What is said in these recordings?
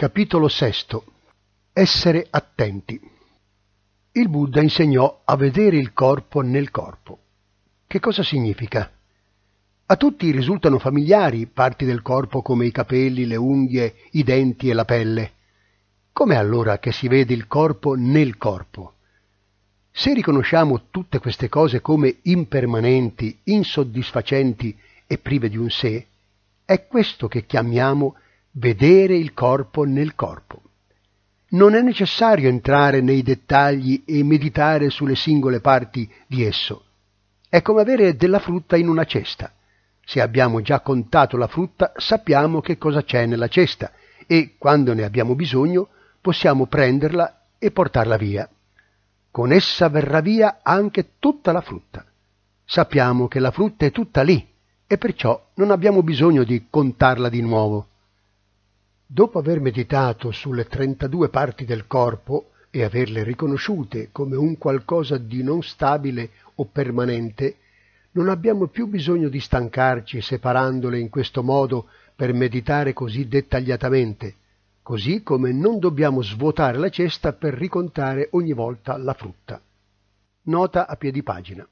Capitolo VI Essere attenti Il Buddha insegnò a vedere il corpo nel corpo. Che cosa significa? A tutti risultano familiari parti del corpo come i capelli, le unghie, i denti e la pelle. Com'è allora che si vede il corpo nel corpo? Se riconosciamo tutte queste cose come impermanenti, insoddisfacenti e prive di un sé, è questo che chiamiamo vedere il corpo nel corpo. Non è necessario entrare nei dettagli e meditare sulle singole parti di esso. È come avere della frutta in una cesta. Se abbiamo già contato la frutta, sappiamo che cosa c'è nella cesta e, quando ne abbiamo bisogno, possiamo prenderla e portarla via. Con essa verrà via anche tutta la frutta. Sappiamo che la frutta è tutta lì e perciò non abbiamo bisogno di contarla di nuovo. Dopo aver meditato sulle 32 parti del corpo e averle riconosciute come un qualcosa di non stabile o permanente, non abbiamo più bisogno di stancarci separandole in questo modo per meditare così dettagliatamente, così come non dobbiamo svuotare la cesta per ricontare ogni volta la frutta. Nota a piedi pagina.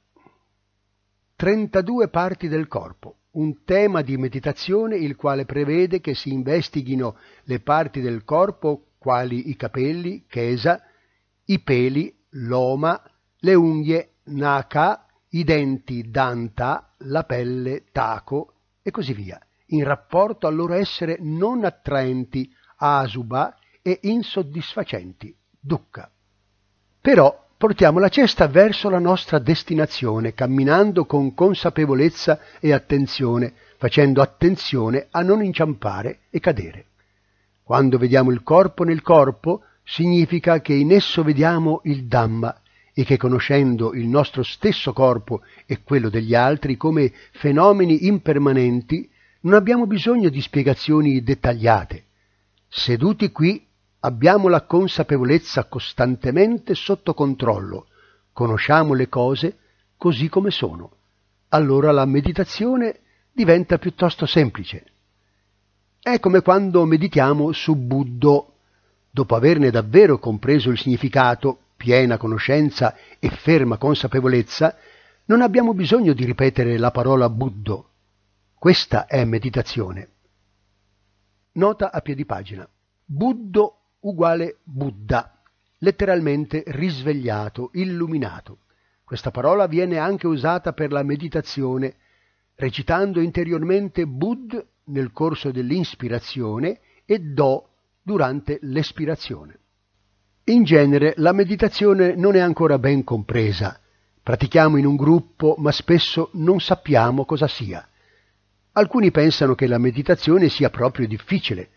32 parti del corpo un tema di meditazione il quale prevede che si investighino le parti del corpo quali i capelli, chesa, i peli, l'oma, le unghie, naka, i denti, danta, la pelle, taco e così via, in rapporto al loro essere non attraenti, asuba e insoddisfacenti, dukkha. Però portiamo la cesta verso la nostra destinazione, camminando con consapevolezza e attenzione, facendo attenzione a non inciampare e cadere. Quando vediamo il corpo nel corpo, significa che in esso vediamo il Dhamma e che conoscendo il nostro stesso corpo e quello degli altri come fenomeni impermanenti, non abbiamo bisogno di spiegazioni dettagliate. Seduti qui abbiamo la consapevolezza costantemente sotto controllo, conosciamo le cose così come sono. Allora la meditazione diventa piuttosto semplice. È come quando meditiamo su Buddho. Dopo averne davvero compreso il significato, piena conoscenza e ferma consapevolezza, non abbiamo bisogno di ripetere la parola Buddho. Questa è meditazione. Nota a piedi pagina. Buddho uguale Buddha, letteralmente risvegliato, illuminato. Questa parola viene anche usata per la meditazione, recitando interiormente Bud nel corso dell'inspirazione e Do durante l'espirazione. In genere la meditazione non è ancora ben compresa. Pratichiamo in un gruppo, ma spesso non sappiamo cosa sia. Alcuni pensano che la meditazione sia proprio difficile,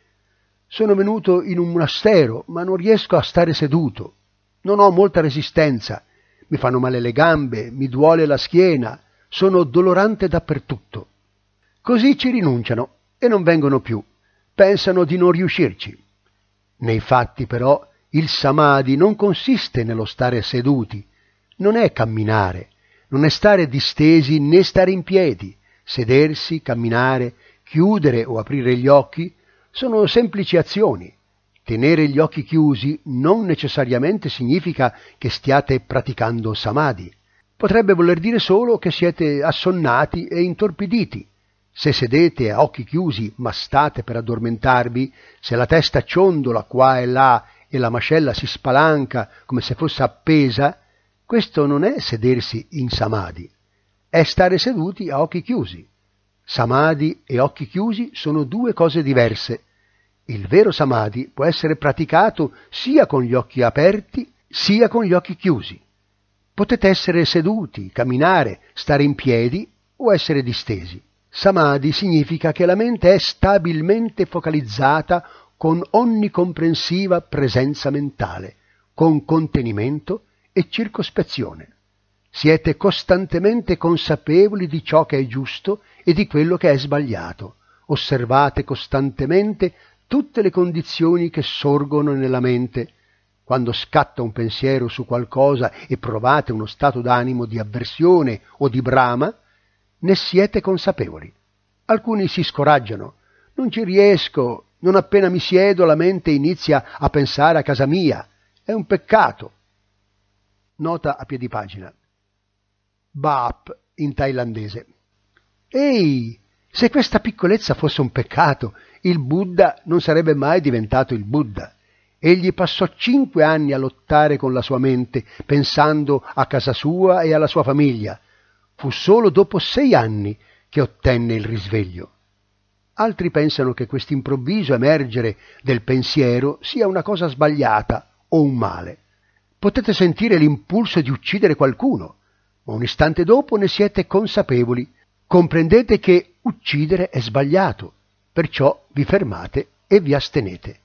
sono venuto in un monastero, ma non riesco a stare seduto. Non ho molta resistenza. Mi fanno male le gambe, mi duole la schiena, sono dolorante dappertutto. Così ci rinunciano e non vengono più. Pensano di non riuscirci. Nei fatti, però, il samadhi non consiste nello stare seduti, non è camminare, non è stare distesi né stare in piedi, sedersi, camminare, chiudere o aprire gli occhi sono semplici azioni. Tenere gli occhi chiusi non necessariamente significa che stiate praticando samadhi. Potrebbe voler dire solo che siete assonnati e intorpiditi. Se sedete a occhi chiusi ma state per addormentarvi, se la testa ciondola qua e là e la mascella si spalanca come se fosse appesa, questo non è sedersi in samadhi, è stare seduti a occhi chiusi. Samadhi e occhi chiusi sono due cose diverse. Il vero samadhi può essere praticato sia con gli occhi aperti sia con gli occhi chiusi. Potete essere seduti, camminare, stare in piedi o essere distesi. Samadhi significa che la mente è stabilmente focalizzata con onnicomprensiva presenza mentale, con contenimento e circospezione. Siete costantemente consapevoli di ciò che è giusto e di quello che è sbagliato. Osservate costantemente tutte le condizioni che sorgono nella mente. Quando scatta un pensiero su qualcosa e provate uno stato d'animo di avversione o di brama, ne siete consapevoli. Alcuni si scoraggiano. Non ci riesco, Non appena mi siedo la mente inizia a pensare a casa mia. È un peccato. Nota a piedi pagina. Baap in thailandese. Ehi, se questa piccolezza fosse un peccato, il Buddha non sarebbe mai diventato il Buddha. Egli passò cinque anni a lottare con la sua mente, pensando a casa sua e alla sua famiglia. Fu solo dopo sei anni che ottenne il risveglio. Altri pensano che questo improvviso emergere del pensiero sia una cosa sbagliata o un male. Potete sentire l'impulso di uccidere qualcuno, ma un istante dopo ne siete consapevoli. Comprendete che uccidere è sbagliato, perciò vi fermate e vi astenete.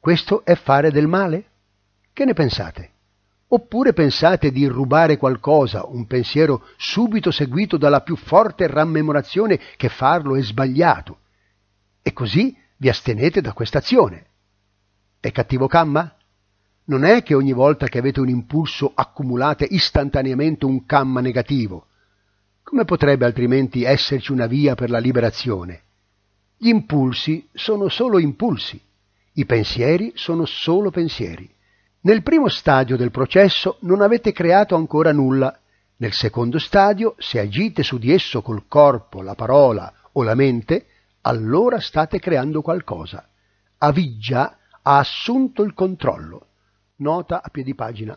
Questo è fare del male? Che ne pensate? Oppure pensate di rubare qualcosa, un pensiero subito seguito dalla più forte rammemorazione che farlo è sbagliato, e così vi astenete da questa azione. È cattivo kamma? Non è che ogni volta che avete un impulso accumulate istantaneamente un kamma negativo. Come potrebbe altrimenti esserci una via per la liberazione? Gli impulsi sono solo impulsi, i pensieri sono solo pensieri. Nel primo stadio del processo non avete creato ancora nulla. Nel secondo stadio, se agite su di esso col corpo, la parola o la mente, allora state creando qualcosa. Aviggia ha assunto il controllo. Nota a piedi pagina.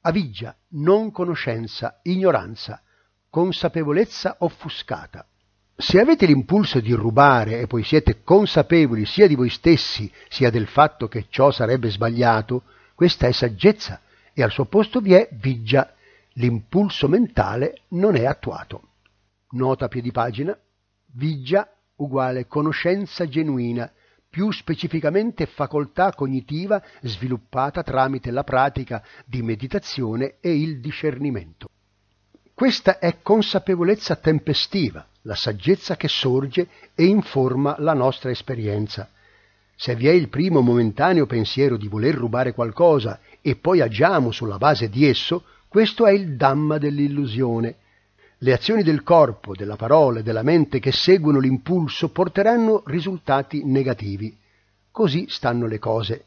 Aviggia, non conoscenza, ignoranza, consapevolezza offuscata. Se avete l'impulso di rubare e poi siete consapevoli sia di voi stessi sia del fatto che ciò sarebbe sbagliato, questa è saggezza e al suo posto vi è viggia. L'impulso mentale non è attuato. Nota a piedi pagina. Viggia uguale conoscenza genuina, più specificamente facoltà cognitiva sviluppata tramite la pratica di meditazione e il discernimento. Questa è consapevolezza tempestiva, la saggezza che sorge e informa la nostra esperienza. Se vi è il primo momentaneo pensiero di voler rubare qualcosa e poi agiamo sulla base di esso, questo è il Dhamma dell'illusione, le azioni del corpo, della parola e della mente che seguono l'impulso porteranno risultati negativi. Così stanno le cose.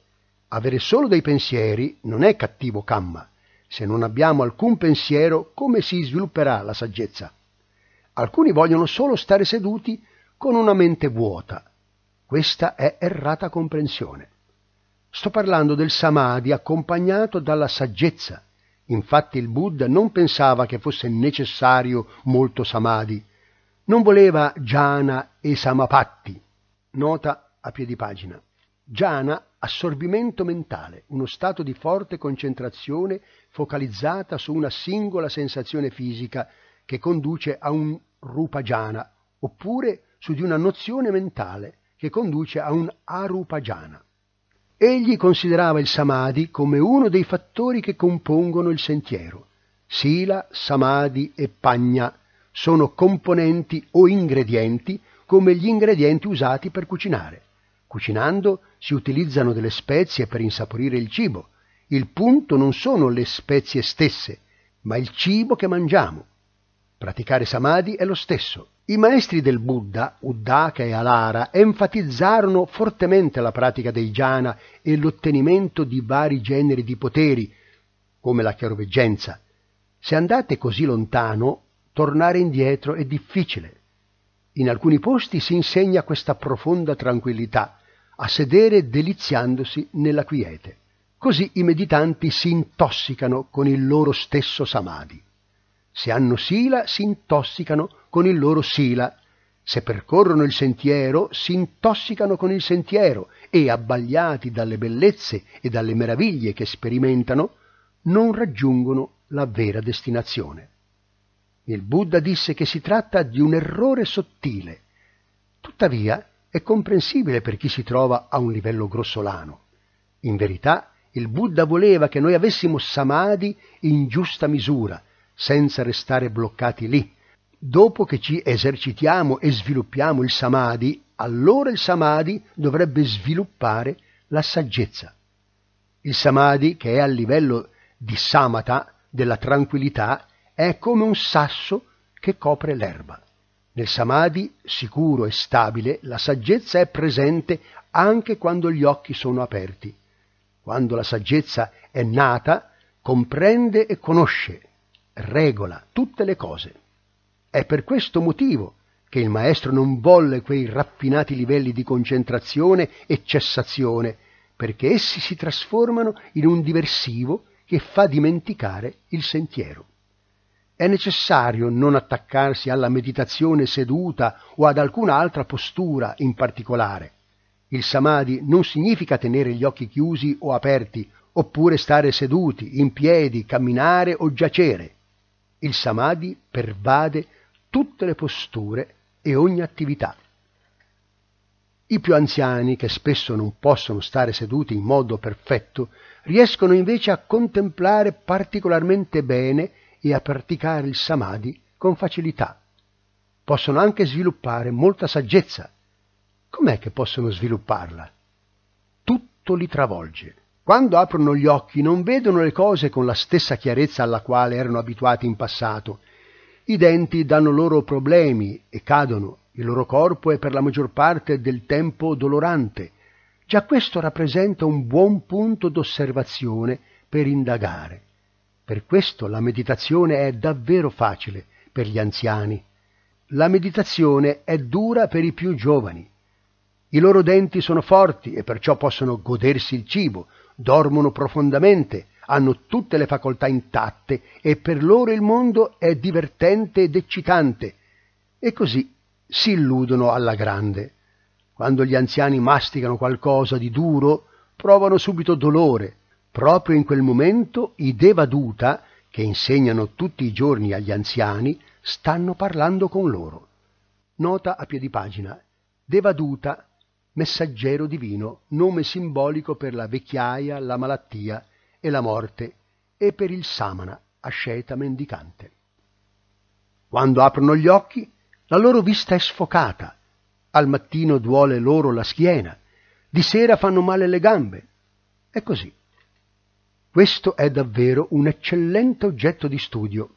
Avere solo dei pensieri non è cattivo kamma. Se non abbiamo alcun pensiero, come si svilupperà la saggezza? Alcuni vogliono solo stare seduti con una mente vuota. Questa è errata comprensione. Sto parlando del samadhi accompagnato dalla saggezza, Infatti il Buddha non pensava che fosse necessario molto samadhi, non voleva jhana e samapatti. Nota a piedi pagina. Jhana, assorbimento mentale, uno stato di forte concentrazione focalizzata su una singola sensazione fisica che conduce a un rupa jhana, oppure su di una nozione mentale che conduce a un arupa jhana. Egli considerava il samadhi come uno dei fattori che compongono il sentiero. Sila, samadhi e pagna sono componenti o ingredienti come gli ingredienti usati per cucinare. Cucinando si utilizzano delle spezie per insaporire il cibo. Il punto non sono le spezie stesse, ma il cibo che mangiamo. Praticare samadhi è lo stesso. I maestri del Buddha, Uddaka e Alara, enfatizzarono fortemente la pratica dei jhana e l'ottenimento di vari generi di poteri, come la chiaroveggenza. Se andate così lontano, tornare indietro è difficile. In alcuni posti si insegna questa profonda tranquillità, a sedere deliziandosi nella quiete. Così i meditanti si intossicano con il loro stesso samadhi. Se hanno sila, si intossicano con il loro sila. Se percorrono il sentiero, si intossicano con il sentiero e, abbagliati dalle bellezze e dalle meraviglie che sperimentano, non raggiungono la vera destinazione. Il Buddha disse che si tratta di un errore sottile. Tuttavia è comprensibile per chi si trova a un livello grossolano. In verità, il Buddha voleva che noi avessimo samadhi in giusta misura, senza restare bloccati lì. Dopo che ci esercitiamo e sviluppiamo il samadhi, allora il samadhi dovrebbe sviluppare la saggezza. Il samadhi, che è a livello di samata, della tranquillità, è come un sasso che copre l'erba. Nel samadhi, sicuro e stabile, la saggezza è presente anche quando gli occhi sono aperti. Quando la saggezza è nata, comprende e conosce, regola tutte le cose. È per questo motivo che il maestro non volle quei raffinati livelli di concentrazione e cessazione, perché essi si trasformano in un diversivo che fa dimenticare il sentiero. È necessario non attaccarsi alla meditazione seduta o ad alcun'altra postura in particolare. Il samadhi non significa tenere gli occhi chiusi o aperti, oppure stare seduti, in piedi, camminare o giacere. Il samadhi pervade tutte le posture e ogni attività. I più anziani, che spesso non possono stare seduti in modo perfetto, riescono invece a contemplare particolarmente bene e a praticare il samadhi con facilità. Possono anche sviluppare molta saggezza. Com'è che possono svilupparla? Tutto li travolge. Quando aprono gli occhi non vedono le cose con la stessa chiarezza alla quale erano abituati in passato. I denti danno loro problemi e cadono, il loro corpo è per la maggior parte del tempo dolorante. Già questo rappresenta un buon punto d'osservazione per indagare. Per questo la meditazione è davvero facile per gli anziani. La meditazione è dura per i più giovani. I loro denti sono forti e perciò possono godersi il cibo, dormono profondamente, hanno tutte le facoltà intatte e per loro il mondo è divertente ed eccitante. E così si illudono alla grande. Quando gli anziani masticano qualcosa di duro, provano subito dolore, Proprio in quel momento i Devaduta, che insegnano tutti i giorni agli anziani, stanno parlando con loro. Nota a piedi pagina. Devaduta, messaggero divino, nome simbolico per la vecchiaia, la malattia e la morte, e per il samana, asceta mendicante. Quando aprono gli occhi, la loro vista è sfocata. Al mattino duole loro la schiena, di sera fanno male le gambe. È così. Questo è davvero un eccellente oggetto di studio.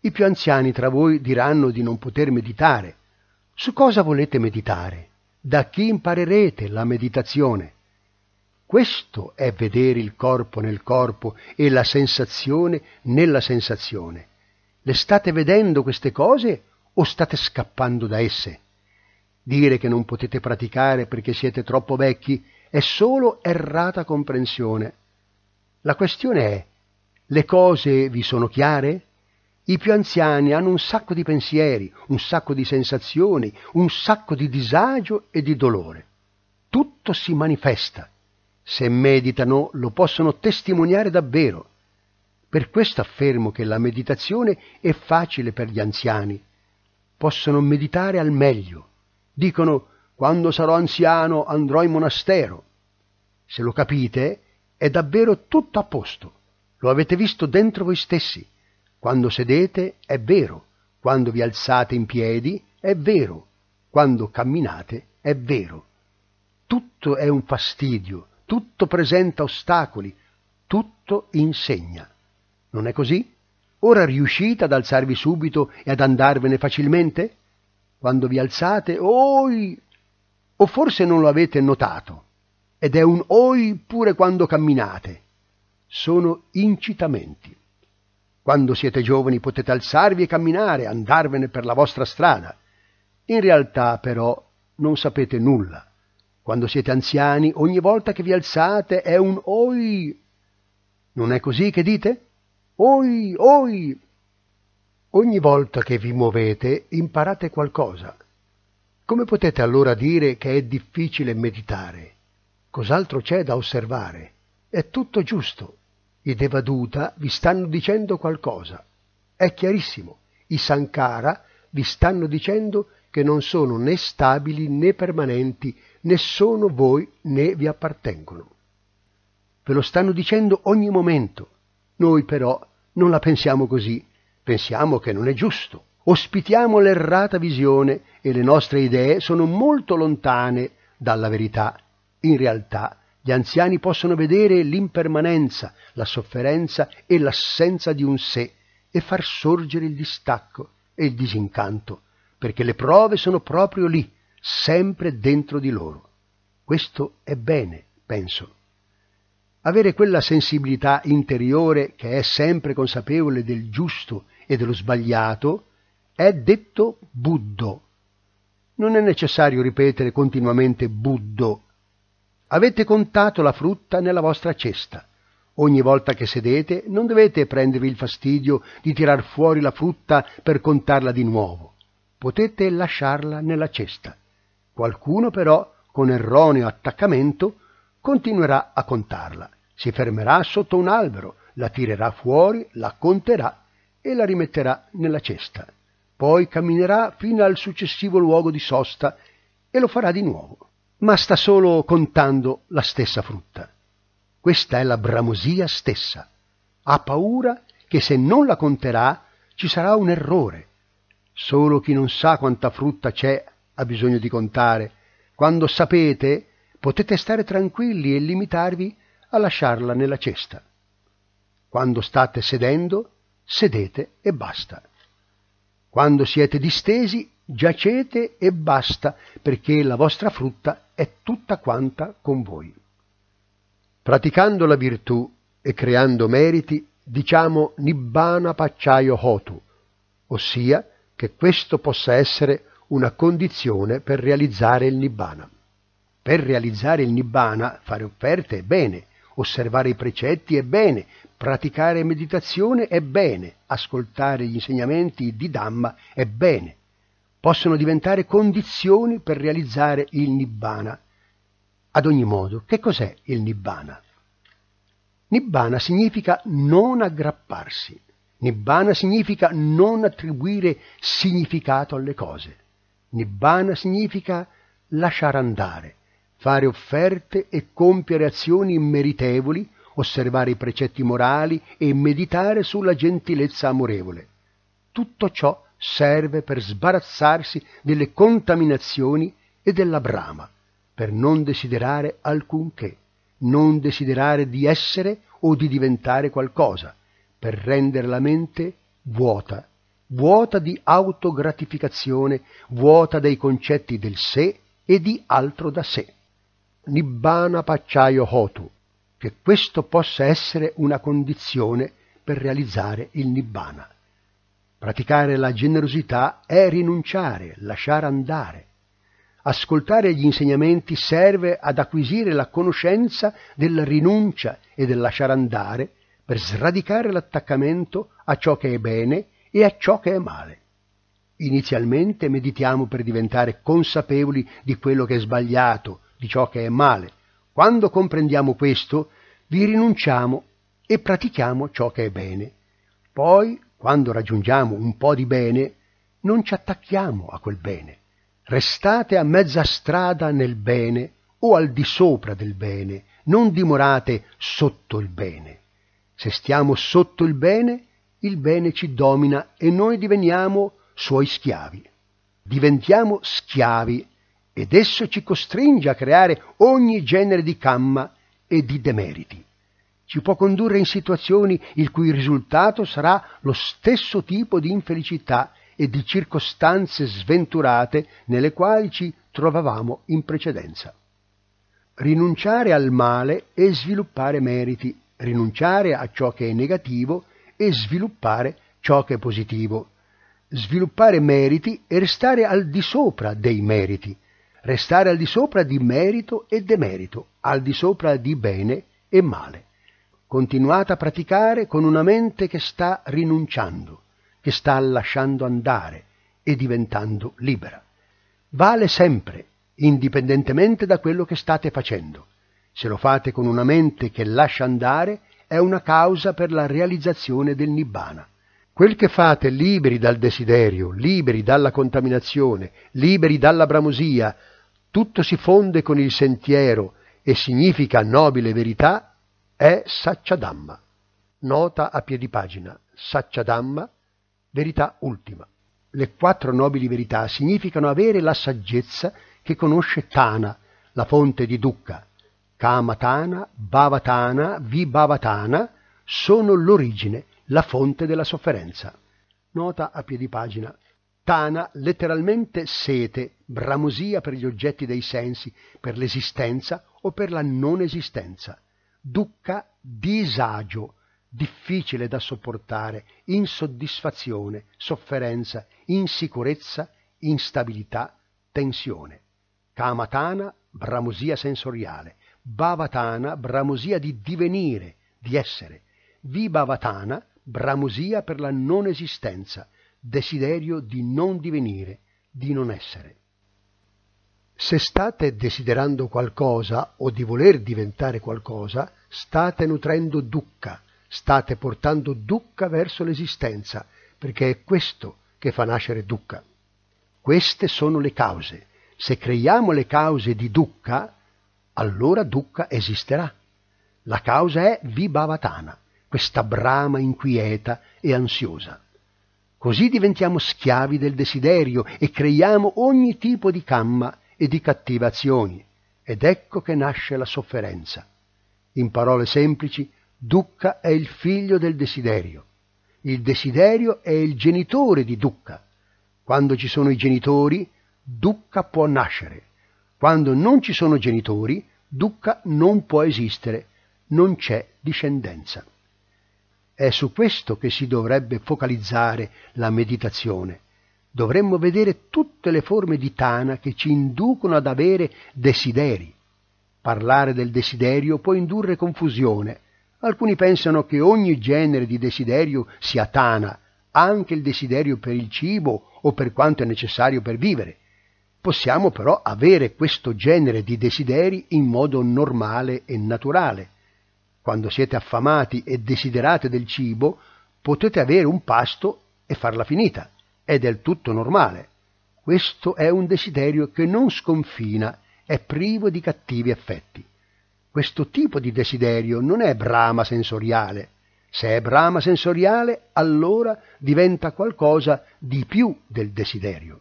I più anziani tra voi diranno di non poter meditare. Su cosa volete meditare? Da chi imparerete la meditazione? Questo è vedere il corpo nel corpo e la sensazione nella sensazione. Le state vedendo queste cose o state scappando da esse? Dire che non potete praticare perché siete troppo vecchi è solo errata comprensione. La questione è, le cose vi sono chiare? I più anziani hanno un sacco di pensieri, un sacco di sensazioni, un sacco di disagio e di dolore. Tutto si manifesta. Se meditano lo possono testimoniare davvero. Per questo affermo che la meditazione è facile per gli anziani. Possono meditare al meglio. Dicono, quando sarò anziano andrò in monastero. Se lo capite, è davvero tutto a posto. Lo avete visto dentro voi stessi. Quando sedete è vero, quando vi alzate in piedi è vero, quando camminate è vero. Tutto è un fastidio, tutto presenta ostacoli, tutto insegna. Non è così? Ora riuscite ad alzarvi subito e ad andarvene facilmente? Quando vi alzate, oi! O forse non lo avete notato? ed è un oi pure quando camminate. Sono incitamenti. Quando siete giovani potete alzarvi e camminare, andarvene per la vostra strada. In realtà, però, non sapete nulla. Quando siete anziani, ogni volta che vi alzate è un oi. Non è così che dite? Oi, oi. Ogni volta che vi muovete imparate qualcosa. Come potete allora dire che è difficile meditare? Cos'altro c'è da osservare? È tutto giusto. I Devaduta vi stanno dicendo qualcosa. È chiarissimo. I Sankara vi stanno dicendo che non sono né stabili né permanenti, né sono voi né vi appartengono. Ve lo stanno dicendo ogni momento. Noi però non la pensiamo così, pensiamo che non è giusto. Ospitiamo l'errata visione e le nostre idee sono molto lontane dalla verità in realtà gli anziani possono vedere l'impermanenza, la sofferenza e l'assenza di un sé e far sorgere il distacco e il disincanto, perché le prove sono proprio lì, sempre dentro di loro. Questo è bene, penso. Avere quella sensibilità interiore che è sempre consapevole del giusto e dello sbagliato è detto buddo. Non è necessario ripetere continuamente buddo. Avete contato la frutta nella vostra cesta. Ogni volta che sedete non dovete prendervi il fastidio di tirar fuori la frutta per contarla di nuovo. Potete lasciarla nella cesta. Qualcuno però, con erroneo attaccamento, continuerà a contarla. Si fermerà sotto un albero, la tirerà fuori, la conterà e la rimetterà nella cesta. Poi camminerà fino al successivo luogo di sosta e lo farà di nuovo. Ma sta solo contando la stessa frutta. Questa è la bramosia stessa. Ha paura che se non la conterà ci sarà un errore. Solo chi non sa quanta frutta c'è ha bisogno di contare. Quando sapete, potete stare tranquilli e limitarvi a lasciarla nella cesta. Quando state sedendo, sedete e basta. Quando siete distesi, giacete e basta, perché la vostra frutta è tutta quanta con voi. Praticando la virtù e creando meriti, diciamo Nibbana Pacciaio Hotu, ossia che questo possa essere una condizione per realizzare il Nibbana. Per realizzare il Nibbana, fare offerte è bene, osservare i precetti è bene, praticare meditazione è bene, ascoltare gli insegnamenti di Dhamma è bene. Possono diventare condizioni per realizzare il Nibbana, ad ogni modo, che cos'è il Nibbana? Nibbana significa non aggrapparsi. Nibbana significa non attribuire significato alle cose. Nibbana significa lasciare andare, fare offerte e compiere azioni immeritevoli, osservare i precetti morali e meditare sulla gentilezza amorevole. Tutto ciò serve per sbarazzarsi delle contaminazioni e della brama per non desiderare alcunché, non desiderare di essere o di diventare qualcosa, per rendere la mente vuota, vuota di autogratificazione, vuota dei concetti del sé e di altro da sé. Nibbana Pacciaio Hotu, che questo possa essere una condizione per realizzare il Nibbana. Praticare la generosità è rinunciare, lasciare andare, Ascoltare gli insegnamenti serve ad acquisire la conoscenza della rinuncia e del lasciare andare per sradicare l'attaccamento a ciò che è bene e a ciò che è male. Inizialmente meditiamo per diventare consapevoli di quello che è sbagliato, di ciò che è male. Quando comprendiamo questo, vi rinunciamo e pratichiamo ciò che è bene. Poi, quando raggiungiamo un po' di bene, non ci attacchiamo a quel bene restate a mezza strada nel bene o al di sopra del bene, non dimorate sotto il bene. Se stiamo sotto il bene, il bene ci domina e noi diveniamo suoi schiavi. Diventiamo schiavi ed esso ci costringe a creare ogni genere di camma e di demeriti. Ci può condurre in situazioni il cui risultato sarà lo stesso tipo di infelicità e di circostanze sventurate nelle quali ci trovavamo in precedenza. Rinunciare al male e sviluppare meriti, rinunciare a ciò che è negativo e sviluppare ciò che è positivo, sviluppare meriti e restare al di sopra dei meriti, restare al di sopra di merito e demerito, al di sopra di bene e male. Continuate a praticare con una mente che sta rinunciando che sta lasciando andare e diventando libera. Vale sempre, indipendentemente da quello che state facendo. Se lo fate con una mente che lascia andare, è una causa per la realizzazione del nibbana. Quel che fate liberi dal desiderio, liberi dalla contaminazione, liberi dalla bramosia, tutto si fonde con il sentiero e significa nobile verità, è Sacciadamma. Nota a piedi pagina. Sacciadamma Verità ultima. Le quattro nobili verità significano avere la saggezza che conosce Tana, la fonte di Dukkha. Kamatana, Bhavatana, Vibhavatana sono l'origine, la fonte della sofferenza. Nota a piedi pagina. Tana letteralmente sete, bramosia per gli oggetti dei sensi, per l'esistenza o per la non esistenza. Dukkha disagio, difficile da sopportare, insoddisfazione, sofferenza, insicurezza, instabilità, tensione. Kamatana, bramosia sensoriale. Bhavatana, bramosia di divenire, di essere. Vibhavatana, bramosia per la non esistenza, desiderio di non divenire, di non essere. Se state desiderando qualcosa o di voler diventare qualcosa, state nutrendo dukkha, state portando dukkha verso l'esistenza, perché è questo che fa nascere dukkha. Queste sono le cause. Se creiamo le cause di dukkha, allora dukkha esisterà. La causa è vibhavatana, questa brama inquieta e ansiosa. Così diventiamo schiavi del desiderio e creiamo ogni tipo di kamma e di cattive azioni. Ed ecco che nasce la sofferenza. In parole semplici, Dukkha è il figlio del desiderio. Il desiderio è il genitore di Dukkha. Quando ci sono i genitori, Dukkha può nascere. Quando non ci sono genitori, Dukkha non può esistere. Non c'è discendenza. È su questo che si dovrebbe focalizzare la meditazione. Dovremmo vedere tutte le forme di Tana che ci inducono ad avere desideri. Parlare del desiderio può indurre confusione. Alcuni pensano che ogni genere di desiderio sia Tana, anche il desiderio per il cibo o per quanto è necessario per vivere. Possiamo però avere questo genere di desideri in modo normale e naturale quando siete affamati e desiderate del cibo, potete avere un pasto e farla finita. È del tutto normale. Questo è un desiderio che non sconfina, è privo di cattivi effetti. Questo tipo di desiderio non è brama sensoriale. Se è brama sensoriale, allora diventa qualcosa di più del desiderio.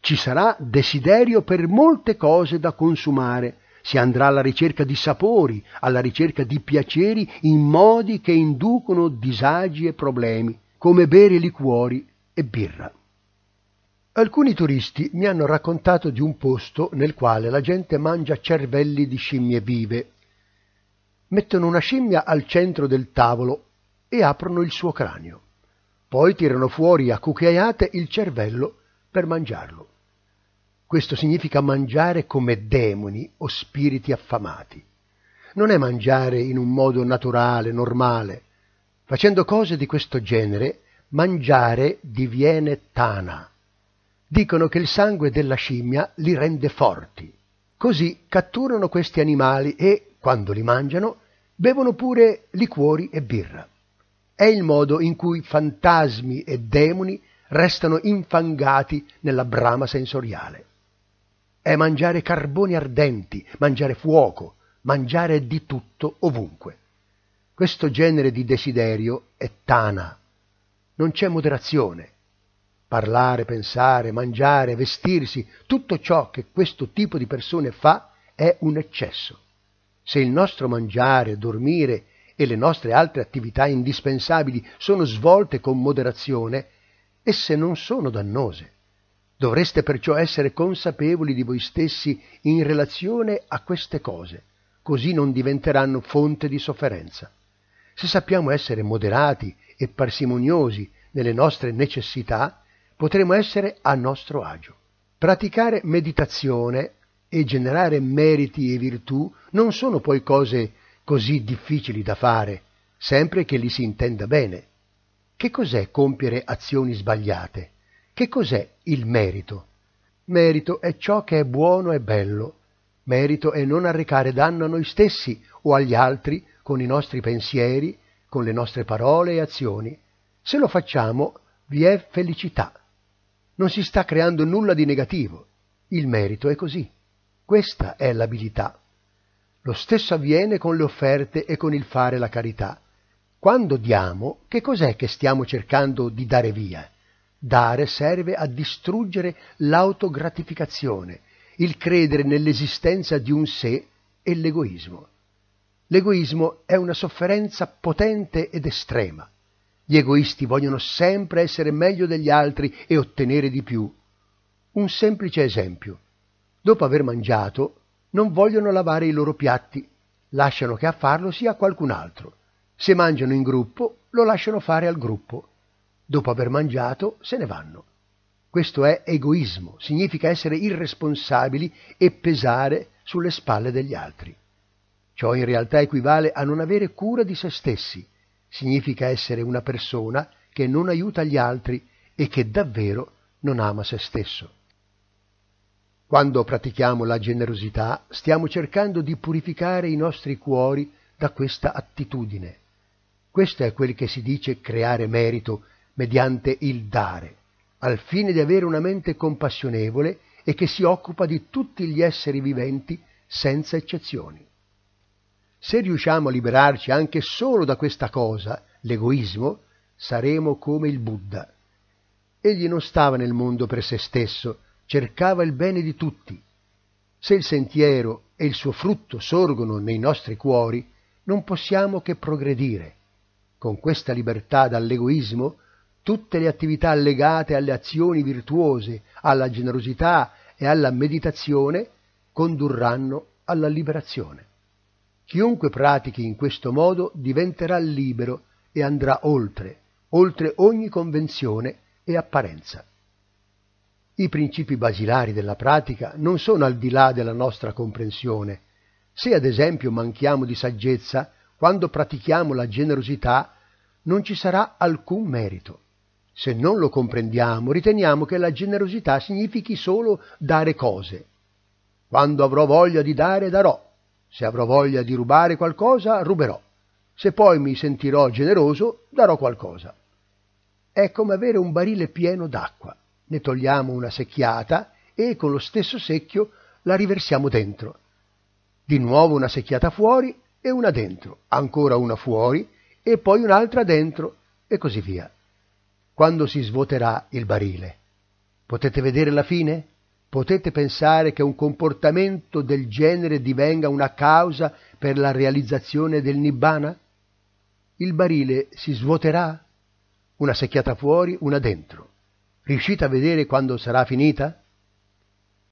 Ci sarà desiderio per molte cose da consumare, si andrà alla ricerca di sapori, alla ricerca di piaceri in modi che inducono disagi e problemi, come bere liquori e birra. Alcuni turisti mi hanno raccontato di un posto nel quale la gente mangia cervelli di scimmie vive. Mettono una scimmia al centro del tavolo e aprono il suo cranio. Poi tirano fuori a cucchiaiate il cervello per mangiarlo. Questo significa mangiare come demoni o spiriti affamati. Non è mangiare in un modo naturale, normale. Facendo cose di questo genere, mangiare diviene tana. Dicono che il sangue della scimmia li rende forti. Così catturano questi animali e, quando li mangiano, bevono pure liquori e birra. È il modo in cui fantasmi e demoni restano infangati nella brama sensoriale è mangiare carboni ardenti, mangiare fuoco, mangiare di tutto ovunque. Questo genere di desiderio è tana, non c'è moderazione. Parlare, pensare, mangiare, vestirsi, tutto ciò che questo tipo di persone fa è un eccesso. Se il nostro mangiare, dormire e le nostre altre attività indispensabili sono svolte con moderazione, esse non sono dannose. Dovreste perciò essere consapevoli di voi stessi in relazione a queste cose, così non diventeranno fonte di sofferenza. Se sappiamo essere moderati e parsimoniosi nelle nostre necessità, potremo essere a nostro agio. Praticare meditazione e generare meriti e virtù non sono poi cose così difficili da fare, sempre che li si intenda bene. Che cos'è compiere azioni sbagliate? Che cos'è il merito? Merito è ciò che è buono e bello. Merito è non arrecare danno a noi stessi o agli altri con i nostri pensieri, con le nostre parole e azioni. Se lo facciamo, vi è felicità. Non si sta creando nulla di negativo. Il merito è così. Questa è l'abilità. Lo stesso avviene con le offerte e con il fare la carità. Quando diamo, che cos'è che stiamo cercando di dare via? Dare serve a distruggere l'autogratificazione, il credere nell'esistenza di un sé e l'egoismo. L'egoismo è una sofferenza potente ed estrema. Gli egoisti vogliono sempre essere meglio degli altri e ottenere di più. Un semplice esempio. Dopo aver mangiato, non vogliono lavare i loro piatti, lasciano che a farlo sia qualcun altro. Se mangiano in gruppo, lo lasciano fare al gruppo. Dopo aver mangiato, se ne vanno. Questo è egoismo, significa essere irresponsabili e pesare sulle spalle degli altri. Ciò in realtà equivale a non avere cura di se stessi, significa essere una persona che non aiuta gli altri e che davvero non ama se stesso. Quando pratichiamo la generosità stiamo cercando di purificare i nostri cuori da questa attitudine. Questo è quel che si dice creare merito mediante il dare, al fine di avere una mente compassionevole e che si occupa di tutti gli esseri viventi senza eccezioni. Se riusciamo a liberarci anche solo da questa cosa, l'egoismo, saremo come il Buddha. Egli non stava nel mondo per se stesso, cercava il bene di tutti. Se il sentiero e il suo frutto sorgono nei nostri cuori, non possiamo che progredire. Con questa libertà dall'egoismo, tutte le attività legate alle azioni virtuose, alla generosità e alla meditazione condurranno alla liberazione. Chiunque pratichi in questo modo diventerà libero e andrà oltre, oltre ogni convenzione e apparenza. I principi basilari della pratica non sono al di là della nostra comprensione. Se ad esempio manchiamo di saggezza, quando pratichiamo la generosità, non ci sarà alcun merito. Se non lo comprendiamo, riteniamo che la generosità significhi solo dare cose. Quando avrò voglia di dare, darò. Se avrò voglia di rubare qualcosa, ruberò. Se poi mi sentirò generoso, darò qualcosa. È come avere un barile pieno d'acqua. Ne togliamo una secchiata e con lo stesso secchio la riversiamo dentro. Di nuovo una secchiata fuori e una dentro, ancora una fuori e poi un'altra dentro e così via. Quando si svuoterà il barile? Potete vedere la fine? Potete pensare che un comportamento del genere divenga una causa per la realizzazione del nibbana? Il barile si svuoterà? Una secchiata fuori, una dentro. Riuscite a vedere quando sarà finita?